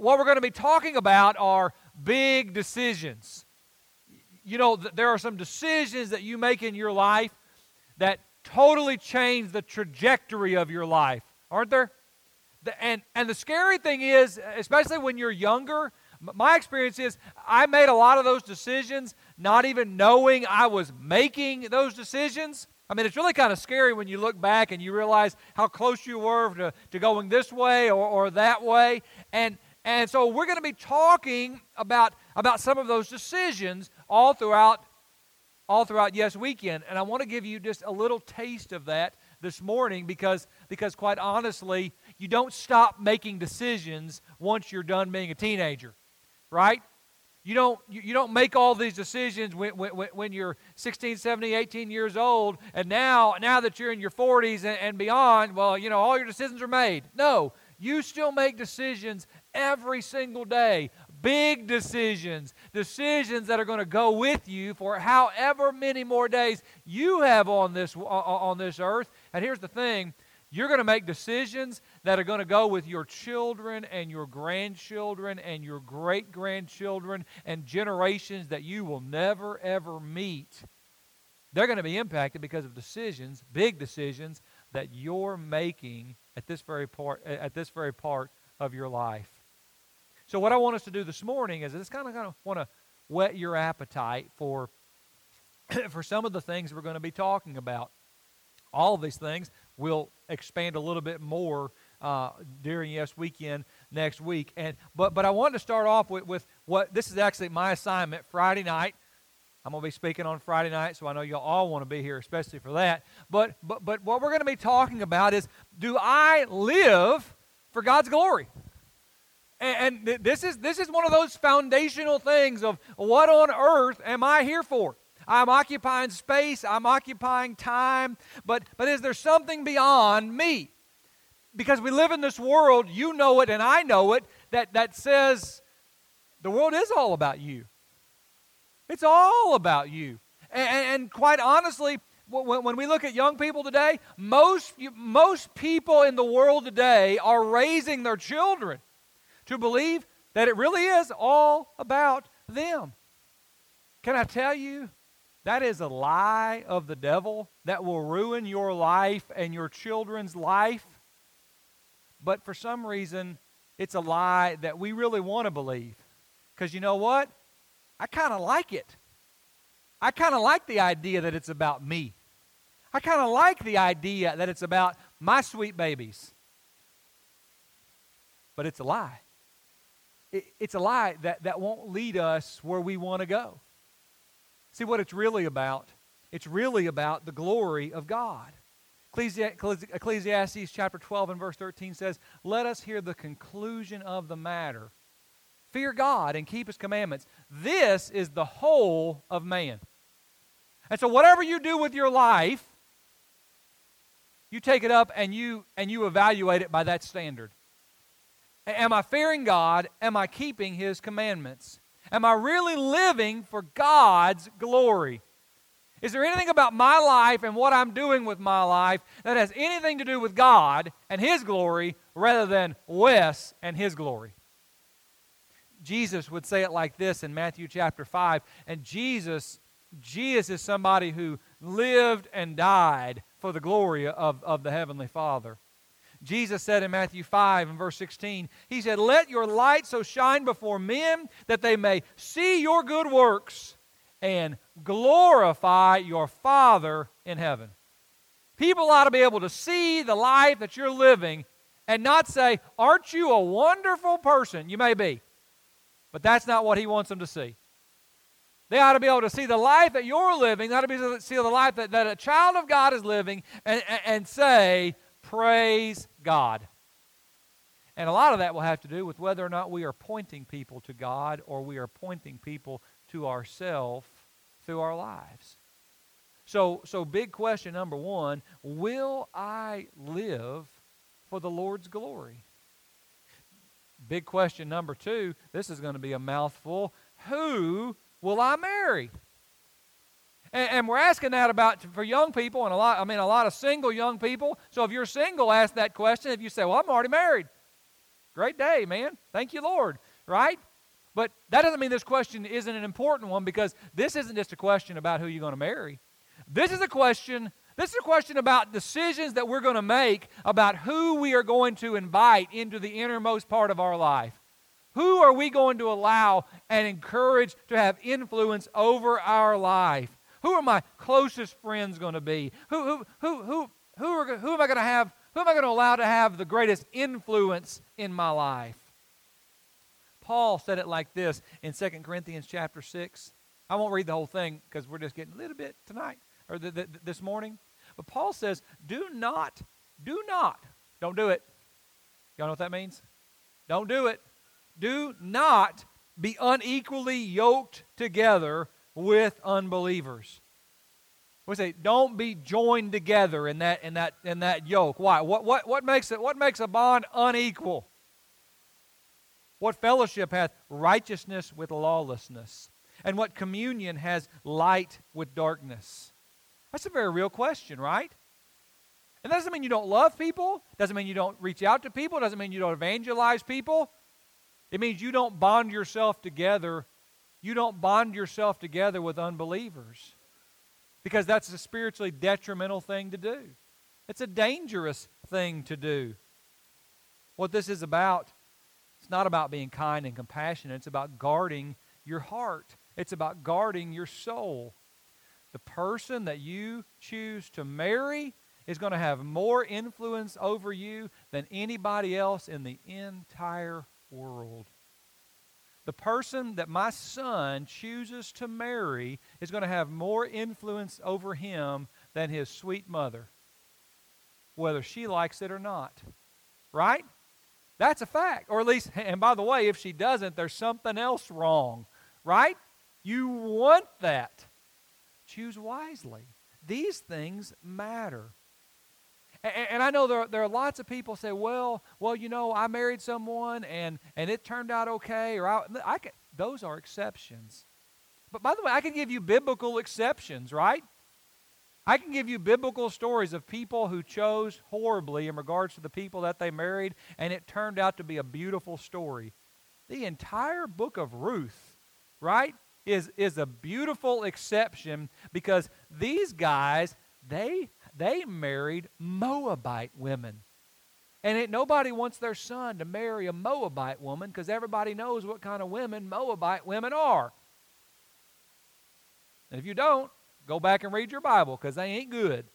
what we're going to be talking about are big decisions. You know, there are some decisions that you make in your life that totally change the trajectory of your life, aren't there? And, and the scary thing is, especially when you're younger, my experience is I made a lot of those decisions not even knowing I was making those decisions. I mean, it's really kind of scary when you look back and you realize how close you were to, to going this way or, or that way. And, and so we're going to be talking about, about some of those decisions all throughout, all throughout Yes Weekend. And I want to give you just a little taste of that this morning because, because quite honestly, you don't stop making decisions once you're done being a teenager, right? You don't, you, don't make all these decisions when, when, when you're 16, 17, 18 years old, and now, now that you're in your 40s and, and beyond, well, you know, all your decisions are made. No, you still make decisions every single day. Big decisions, decisions that are going to go with you for however many more days you have on this, on this earth. And here's the thing you're going to make decisions that are going to go with your children and your grandchildren and your great grandchildren and generations that you will never, ever meet. They're going to be impacted because of decisions, big decisions, that you're making at this very part, at this very part of your life. So, what I want us to do this morning is just kind of, kind of want to whet your appetite for, for some of the things we're going to be talking about. All of these things will expand a little bit more uh, during Yes Weekend next week. And but but I wanted to start off with, with what this is actually my assignment Friday night. I'm going to be speaking on Friday night, so I know you all want to be here, especially for that. But but but what we're going to be talking about is, do I live for God's glory? And, this is this is one of those foundational things of what on earth am I here for? I'm occupying space, I'm occupying time, but, but is there something beyond me? Because we live in this world, you know it and I know it, that, that says the world is all about you. It's all about you. And, and quite honestly, when, when we look at young people today, most, most people in the world today are raising their children to believe that it really is all about them. Can I tell you, that is a lie of the devil that will ruin your life and your children's life. But for some reason, it's a lie that we really want to believe. Because you know what? I kind of like it. I kind of like the idea that it's about me. I kind of like the idea that it's about my sweet babies. But it's a lie. It, it's a lie that, that won't lead us where we want to go. See what it's really about? It's really about the glory of God. Ecclesiastes chapter 12 and verse 13 says, Let us hear the conclusion of the matter. Fear God and keep his commandments. This is the whole of man. And so whatever you do with your life, you take it up and you and you evaluate it by that standard. Am I fearing God? Am I keeping his commandments? Am I really living for God's glory? Is there anything about my life and what I'm doing with my life that has anything to do with God and His glory rather than Wes and His glory? Jesus would say it like this in Matthew chapter 5. And Jesus, Jesus is somebody who lived and died for the glory of, of the Heavenly Father. Jesus said in Matthew 5 and verse 16, He said, Let your light so shine before men that they may see your good works and glorify your Father in heaven. People ought to be able to see the life that you're living and not say, Aren't you a wonderful person? You may be, but that's not what He wants them to see. They ought to be able to see the life that you're living, they ought to be able to see the life that, that a child of God is living, and, and, and say, Praise God. And a lot of that will have to do with whether or not we are pointing people to God or we are pointing people to ourselves through our lives. So, so big question number one will I live for the Lord's glory? Big question number two this is going to be a mouthful. Who will I marry? And, and, we're asking that about for young people and a lot, I mean, a lot of single young people. So if you're single, ask that question. If you say, well, I'm already married, Great day, man. Thank you, Lord. Right? But that doesn't mean this question isn't an important one because this isn't just a question about who you're going to marry. This is a question this is a question about decisions that we're going to make about who we are going to invite into the innermost part of our life. Who are we going to allow and encourage to have influence over our life? Who are my closest friends going to be? Who, who, who, who, who, are, who am I going to have? Who am I going to allow to have the greatest influence in my life? Paul said it like this in 2 Corinthians chapter 6. I won't read the whole thing because we're just getting a little bit tonight or the, the, this morning. But Paul says, do not, do not, don't do it. Y'all know what that means? Don't do it. Do not be unequally yoked together with unbelievers. We say, don't be joined together in that in that in that yoke. Why? What what what makes it what makes a bond unequal? What fellowship hath righteousness with lawlessness? And what communion has light with darkness? That's a very real question, right? And that doesn't mean you don't love people, doesn't mean you don't reach out to people, doesn't mean you don't evangelize people. It means you don't bond yourself together. You don't bond yourself together with unbelievers. Because that's a spiritually detrimental thing to do. It's a dangerous thing to do. What this is about, it's not about being kind and compassionate, it's about guarding your heart. It's about guarding your soul the person that you choose to marry is going to have more influence over you than anybody else in the entire world. The person that my son chooses to marry is going to have more influence over him than his sweet mother, whether she likes it or not. Right? That's a fact. Or at least, and by the way, if she doesn't, there's something else wrong. Right? You want that. Choose wisely. These things matter. And, and I know there, there are lots of people say, well, well, you know, I married someone and, and it turned out okay. Or I, I can, those are exceptions. But by the way, I can give you biblical exceptions, right? I can give you biblical stories of people who chose horribly in regards to the people that they married, and it turned out to be a beautiful story. The entire book of Ruth, right? is, is a beautiful exception because these guys, they, they married Moabite women. And it, nobody wants their son to marry a Moabite woman because everybody knows what kind of women Moabite women are. And if you don't, go back and read your Bible because they ain't good.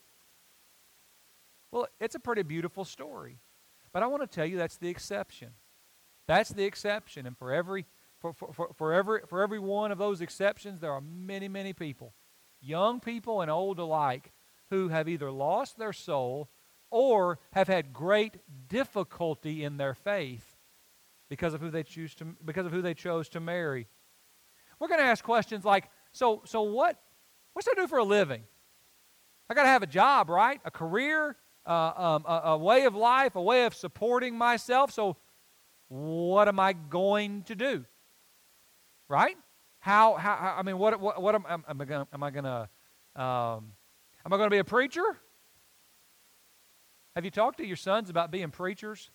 Well, it's a pretty beautiful story. But I want to tell you that's the exception. That's the exception. And for every for, for, for, every, for every one of those exceptions, there are many, many people, young people and old alike, who have either lost their soul or have had great difficulty in their faith because of who they choose to because of who they chose to marry. We're going to ask questions like, so so what what should I do for a living? I got to have a job, right? A career, uh, um, a, a way of life, a way of supporting myself. So what am I going to do? right? How, how, I mean, what, what, what am, I going am I going to, um, am I going to be a preacher? Have you talked to your sons about being preachers?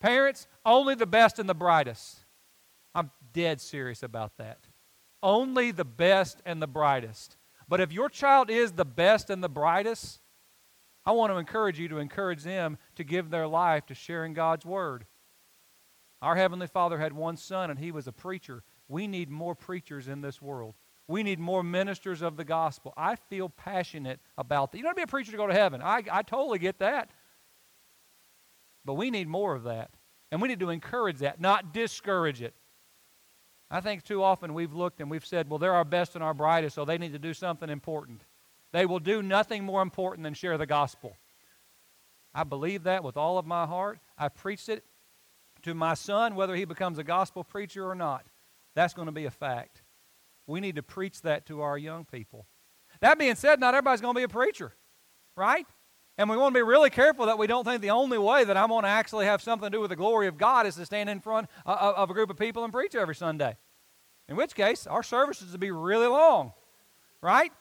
Parents, only the best and the brightest. I'm dead serious about that. Only the best and the brightest. But if your child is the best and the brightest, I want to encourage you to encourage them to give their life to sharing God's Word. Our Heavenly Father had one son, and he was a preacher. We need more preachers in this world. We need more ministers of the gospel. I feel passionate about that. You don't have to be a preacher to go to heaven. I, I totally get that. But we need more of that. And we need to encourage that, not discourage it. I think too often we've looked and we've said, well, they're our best and our brightest, so they need to do something important. They will do nothing more important than share the gospel. I believe that with all of my heart. I've preached it to my son, whether he becomes a gospel preacher or not. That's going to be a fact. We need to preach that to our young people. That being said, not everybody's going to be a preacher, right? And we want to be really careful that we don't think the only way that I'm going to actually have something to do with the glory of God is to stand in front of a group of people and preach every Sunday. In which case, our services would be really long, right?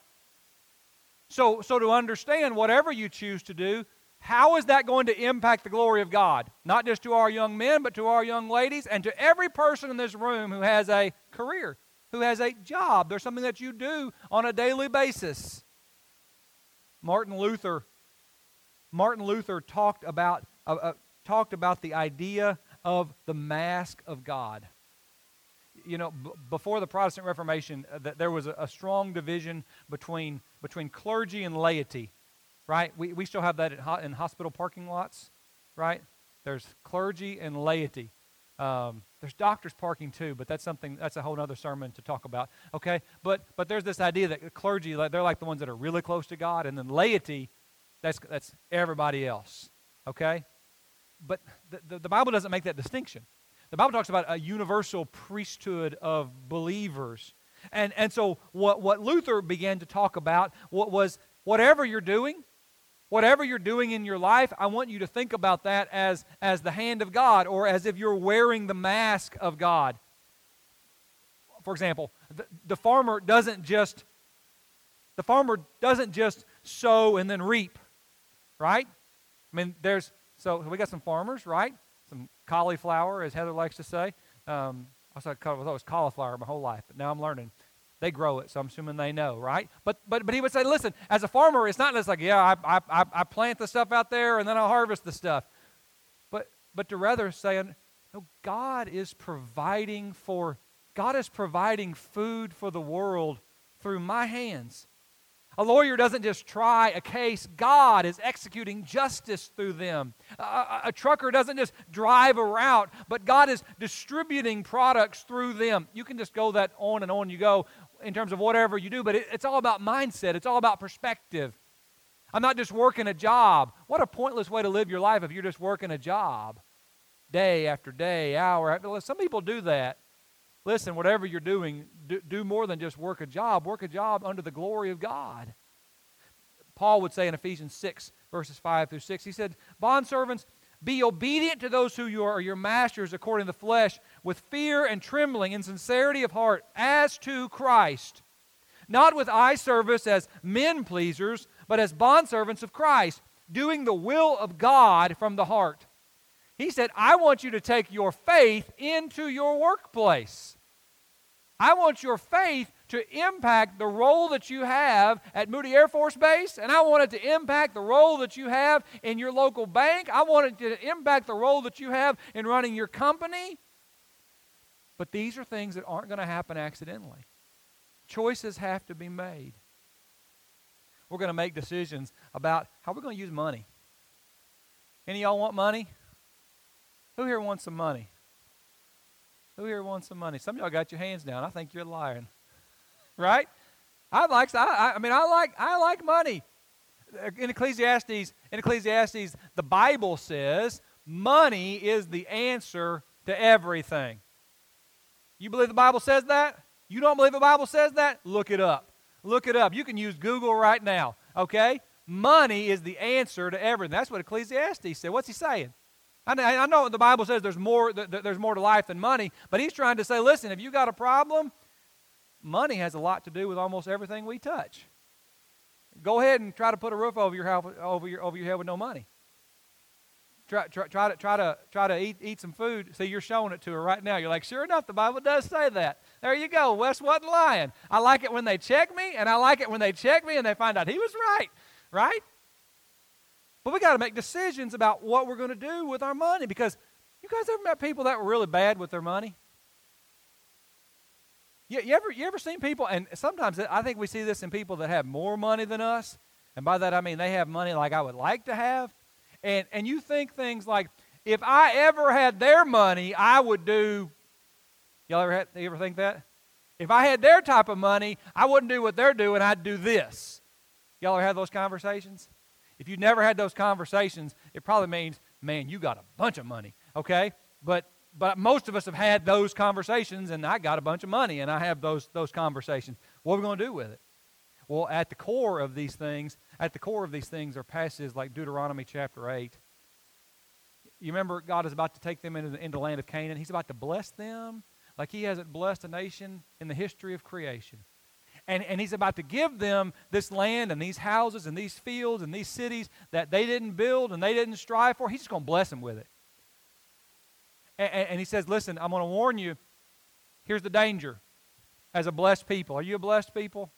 So, so to understand, whatever you choose to do, how is that going to impact the glory of God? Not just to our young men, but to our young ladies and to every person in this room who has a career, who has a job. There's something that you do on a daily basis. Martin Luther Martin Luther talked about uh, uh, talked about the idea of the mask of God. You know, b- before the Protestant Reformation, uh, th- there was a, a, strong division between between clergy and laity right? We, we still have that in, in hospital parking lots, right? There's clergy and laity. Um, there's doctors parking too, but that's something that's a whole other sermon to talk about. Okay, but but there's this idea that the clergy they're like the ones that are really close to God, and then laity, that's that's everybody else. Okay, but the, the, the Bible doesn't make that distinction. The Bible talks about a universal priesthood of believers, and and so what what Luther began to talk about what was whatever you're doing, Whatever you're doing in your life, I want you to think about that as, as the hand of God or as if you're wearing the mask of God. For example, the, the farmer doesn't just the farmer doesn't just sow and then reap, right? I mean, there's so we got some farmers, right? Some cauliflower, as Heather likes to say. Um, I thought it was cauliflower my whole life, but now I'm learning. They grow it, so I'm assuming they know, right? But but but he would say, listen, as a farmer, it's not just like, yeah, I I I plant the stuff out there and then I'll harvest the stuff. But but to rather saying, no, God is providing for God is providing food for the world through my hands. A lawyer doesn't just try a case, God is executing justice through them. A, a, a, trucker doesn't just drive a route, but God is distributing products through them. You can just go that on and on you go in terms of whatever you do, but it, it's all about mindset, it's all about perspective. I'm not just working a job. What a pointless way to live your life if you're just working a job day after day, hour after. Some people do that. Listen, whatever you're doing, do, do more than just work a job. Work a job under the glory of God. Paul would say in Ephesians 6, verses 5 through 6, he said, Bondservants, be obedient to those who you are your masters according to the flesh, with fear and trembling and sincerity of heart, as to Christ. Not with eye service as men pleasers, but as bondservants of Christ, doing the will of God from the heart. He said, I want you to take your faith into your workplace. I want your faith to impact the role that you have at Moody Air Force Base, and I want it to impact the role that you have in your local bank. I want it to impact the role that you have in running your company. But these are things that aren't going to happen accidentally. Choices have to be made. We're going to make decisions about how we're going to use money. Any y'all want money? Who here wants some money? Who here wants some money? Some y'all got your hands down. I think you're lying right? I like I, I mean I like I like money. In Ecclesiastes, in Ecclesiastes, the Bible says money is the answer to everything. You believe the Bible says that? You don't believe the Bible says that? Look it up. Look it up. You can use Google right now. Okay? Money is the answer to everything. That's what Ecclesiastes said. What's he saying? I know the Bible says there's more, there's more to life than money, but he's trying to say, listen, if you got a problem, money has a lot to do with almost everything we touch. Go ahead and try to put a roof over your house, over your over your head with no money. Try, try, try to try to try to eat eat some food. See, you're showing it to her right now. You're like, sure enough, the Bible does say that. There you go. Wes wasn't lying. I like it when they check me, and I like it when they check me and they find out he was right. Right? But we got to make decisions about what we're going to do with our money because you guys ever met people that were really bad with their money? You, you, ever, you ever seen people, and sometimes I think we see this in people that have more money than us, and by that I mean they have money like I would like to have, and, and you think things like, if I ever had their money, I would do, y'all ever, had, you ever think that? If I had their type of money, I wouldn't do what they're doing, I'd do this. Y'all ever had those conversations? If you've never had those conversations, it probably means, man, you got a bunch of money, okay? But but most of us have had those conversations, and I got a bunch of money, and I have those, those conversations. What are we going to do with it? Well, at the core of these things, at the core of these things are passages like Deuteronomy chapter 8. You remember God is about to take them into the, into the land of Canaan. He's about to bless them like he hasn't blessed a nation in the history of creation. And, and he's about to give them this land and these houses and these fields and these cities that they didn't build and they didn't strive for. He's just going to bless them with it. And, and he says, Listen, I'm going to warn you. Here's the danger as a blessed people. Are you a blessed people?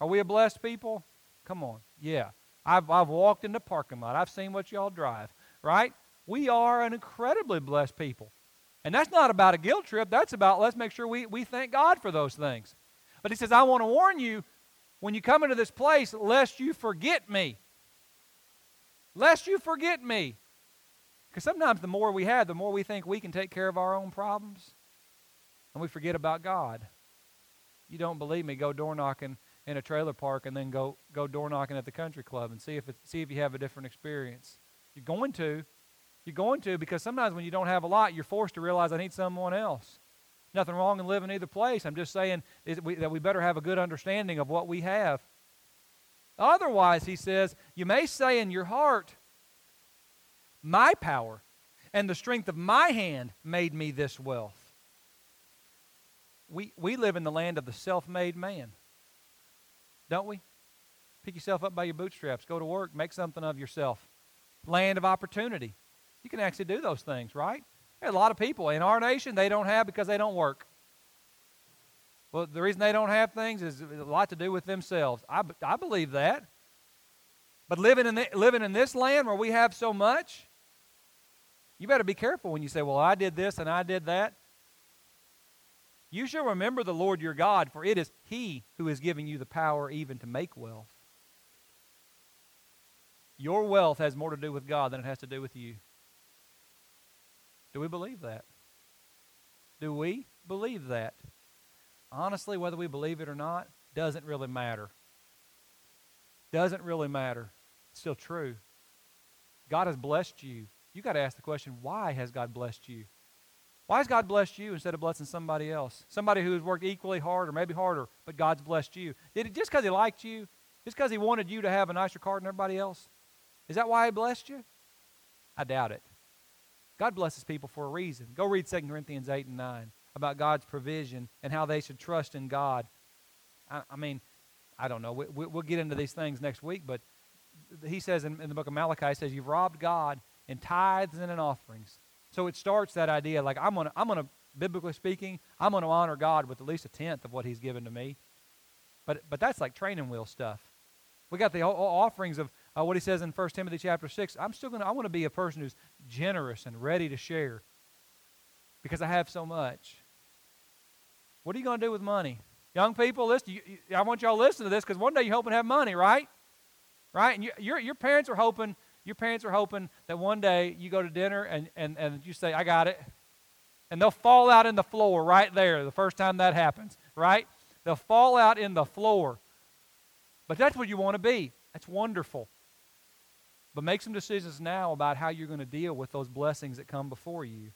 Are we a blessed people? Come on. Yeah. I've, I've walked in the parking lot. I've seen what y'all drive, right? We are an incredibly blessed people. And that's not about a guilt trip. That's about let's make sure we, we thank God for those things. But he says, I want to warn you when you come into this place, lest you forget me. Lest you forget me. Because sometimes the more we have, the more we think we can take care of our own problems. And we forget about God. You don't believe me, go door knocking in a trailer park and then go, go door knocking at the country club and see if, it, see if you have a different experience. You're going to. You're going to because sometimes when you don't have a lot, you're forced to realize I need someone else. Nothing wrong in living either place. I'm just saying we, that we better have a good understanding of what we have. Otherwise, he says, you may say in your heart, My power and the strength of my hand made me this wealth. We, we live in the land of the self made man, don't we? Pick yourself up by your bootstraps, go to work, make something of yourself. Land of opportunity. You can actually do those things, right? A lot of people in our nation they don't have because they don't work. Well, the reason they don't have things is a lot to do with themselves. I, I believe that. But living in, the, living in this land where we have so much, you better be careful when you say, Well, I did this and I did that. You shall remember the Lord your God, for it is He who is giving you the power even to make wealth. Your wealth has more to do with God than it has to do with you. Do we believe that? Do we believe that? Honestly, whether we believe it or not doesn't really matter. Doesn't really matter. It's still true. God has blessed you. You got to ask the question, why has God blessed you? Why has God blessed you instead of blessing somebody else? Somebody who has worked equally hard or maybe harder, but God's blessed you. Did it just because He liked you? Just because He wanted you to have a nicer car than everybody else? Is that why He blessed you? I doubt it. God blesses people for a reason. Go read 2 Corinthians 8 and 9 about God's provision and how they should trust in God. I, I mean, I don't know. We, we, we'll get into these things next week, but he says in, in the book of Malachi, he says, You've robbed God in tithes and in offerings. So it starts that idea like, I'm to, I'm gonna, biblically speaking, I'm to honor God with at least a tenth of what he's given to me. But, but that's like training wheel stuff. We got the offerings of uh, what he says in 1 Timothy chapter 6. I'm still going to, I want to be a person who's generous and ready to share because I have so much. What are you going to do with money? Young people, listen, you, you, I want y'all to listen to this because one day you're hoping to have money, right? Right? And you, your, your parents are hoping, your parents are hoping that one day you go to dinner and, and, and you say, I got it. And they'll fall out in the floor right there the first time that happens, right? They'll fall out in the floor. But that's what you want to be. That's wonderful. But make some decisions now about how you're going to deal with those blessings that come before you.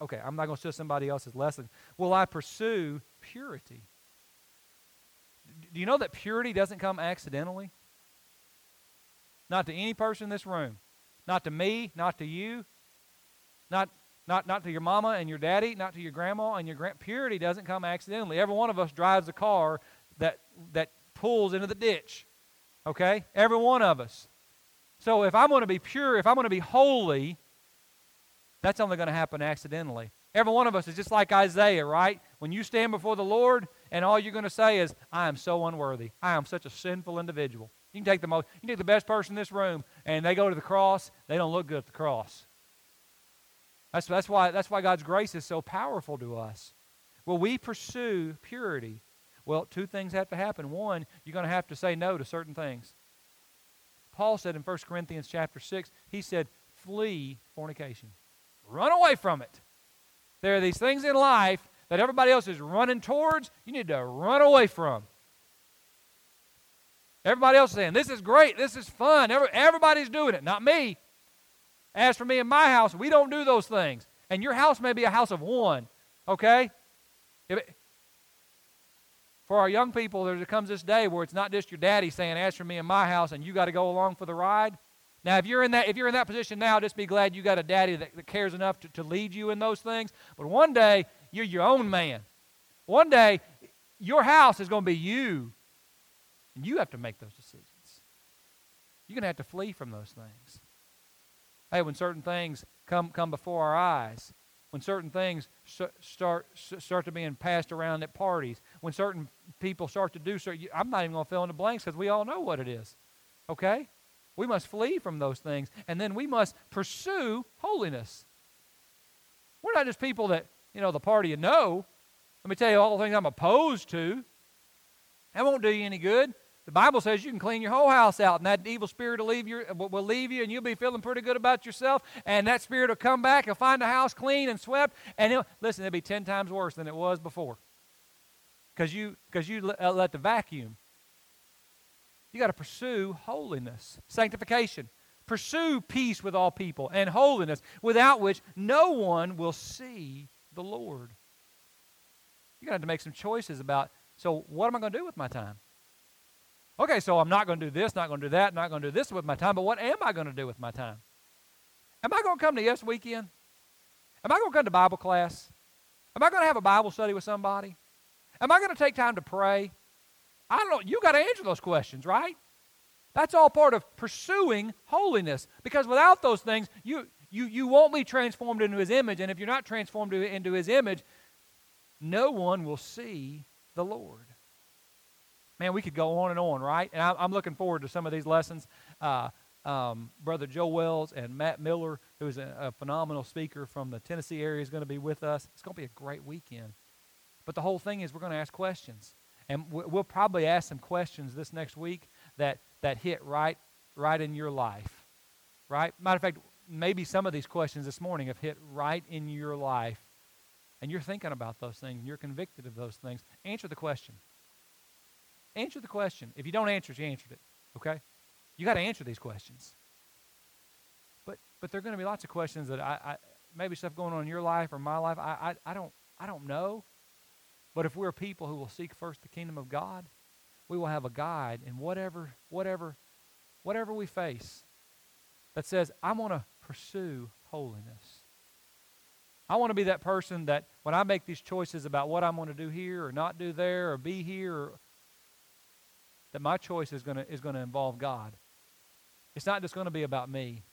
Okay, I'm not going to steal somebody else's lesson. Will I pursue purity? Do you know that purity doesn't come accidentally? Not to any person in this room. Not to me, not to you. Not, not, not to your mama and your daddy, not to your grandma and your grand. Purity doesn't come accidentally. Every one of us drives a car that, that pulls into the ditch. Okay? Every one of us. So if I'm going to be pure, if I'm going to be holy, that's only going to happen accidentally. Every one of us is just like Isaiah, right? When you stand before the Lord and all you're going to say is, I am so unworthy. I am such a sinful individual. You can take the most, you can take the best person in this room and they go to the cross, they don't look good at the cross. That's, that's, why, that's why God's grace is so powerful to us. Will we pursue purity? Well, two things have to happen. One, you're going to have to say no to certain things. Paul said in 1 Corinthians chapter 6, he said, flee fornication. Run away from it. There are these things in life that everybody else is running towards, you need to run away from. Everybody else is saying, This is great, this is fun, everybody's doing it, not me. As for me and my house, we don't do those things. And your house may be a house of one, okay? If, for our young people, there comes this day where it's not just your daddy saying, "Ask for me in my house," and you got to go along for the ride. Now, if you're in that if you're in that position now, just be glad you got a daddy that, that cares enough to, to lead you in those things. But one day, you're your own man. One day, your house is going to be you And you have to make those decisions. You're going to have to flee from those things. Hey, when certain things come, come before our eyes, when certain things start start to being passed around at parties, when certain people start to do so, I'm not even going to fill in the blanks because we all know what it is. Okay? We must flee from those things, and then we must pursue holiness. We're not just people that, you know, the party you know. Let me tell you all the things I'm opposed to. That won't do you any good. The Bible says you can clean your whole house out, and that evil spirit will leave, your, will leave you, and you'll be feeling pretty good about yourself. And that spirit will come back, he'll find the house clean and swept, and it'll, listen, it'll be ten times worse than it was before. Because you, cause you let, uh, let the vacuum. You got to pursue holiness, sanctification. Pursue peace with all people and holiness, without which no one will see the Lord. You're going to have to make some choices about so, what am I going to do with my time? Okay, so I'm not going to do this, not going to do that, not going to do this with my time, but what am I going to do with my time? Am I going to come to Yes Weekend? Am I going to come to Bible class? Am I going to have a Bible study with somebody? Am I going to take time to pray? I don't know. You got to answer those questions, right? That's all part of pursuing holiness. Because without those things, you, you, you won't be transformed into his image. And if you're not transformed into his image, no one will see the Lord man, we could go on and on, right? And I, am looking forward to some of these lessons. Uh, um, Brother Joe Wells and Matt Miller, who's a, a, phenomenal speaker from the Tennessee area, is going to be with us. It's going to be a great weekend. But the whole thing is we're going to ask questions. And we'll probably ask some questions this next week that, that hit right, right in your life. Right? Matter of fact, maybe some of these questions this morning have hit right in your life. And you're thinking about those things, and you're convicted of those things. Answer the question. Answer the question. If you don't answer it, you answered it. Okay? You got to answer these questions. But but there are going to be lots of questions that I, I maybe stuff going on in your life or my life. I, I I don't I don't know. But if we're people who will seek first the kingdom of God, we will have a guide in whatever whatever whatever we face that says, I want to pursue holiness. I want to be that person that when I make these choices about what I'm going to do here or not do there or be here or that my choice is going is to involve God. It's not just going to be about me.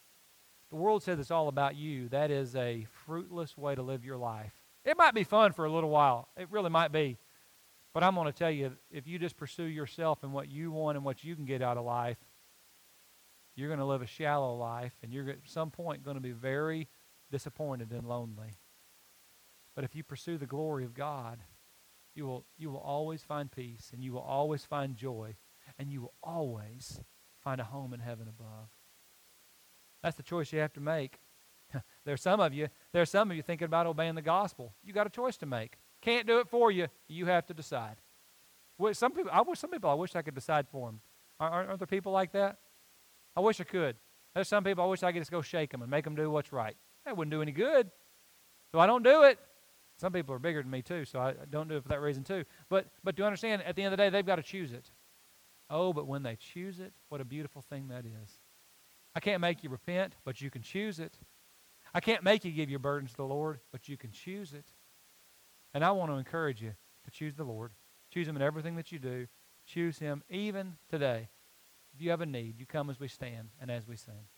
The world says it's all about you. That is a fruitless way to live your life. It might be fun for a little while. It really might be. But I'm going to tell you if you just pursue yourself and what you want and what you can get out of life, you're going to live a shallow life and you're at some point going to be very disappointed and lonely. But if you pursue the glory of God, you will, you will always find peace and you will always find joy and you will always find a home in heaven above. That's the choice you have to make. there are some of you, there are some of you thinking about obeying the gospel. You got a choice to make. Can't do it for you. You have to decide. Well, some people, I wish some people, I wish I could decide for them. Aren't, aren't there people like that? I wish I could. There's some people I wish I could just go shake them and make them do what's right. That wouldn't do any good. So I don't do it. Some people are bigger than me too, so I don't do it for that reason too. But but do you understand, at the end of the day, they've got to choose it. Oh, but when they choose it, what a beautiful thing that is. I can't make you repent, but you can choose it. I can't make you give your burdens to the Lord, but you can choose it. And I want to encourage you to choose the Lord. Choose Him in everything that you do. Choose Him even today. If you have a need, you come as we stand and as we sing.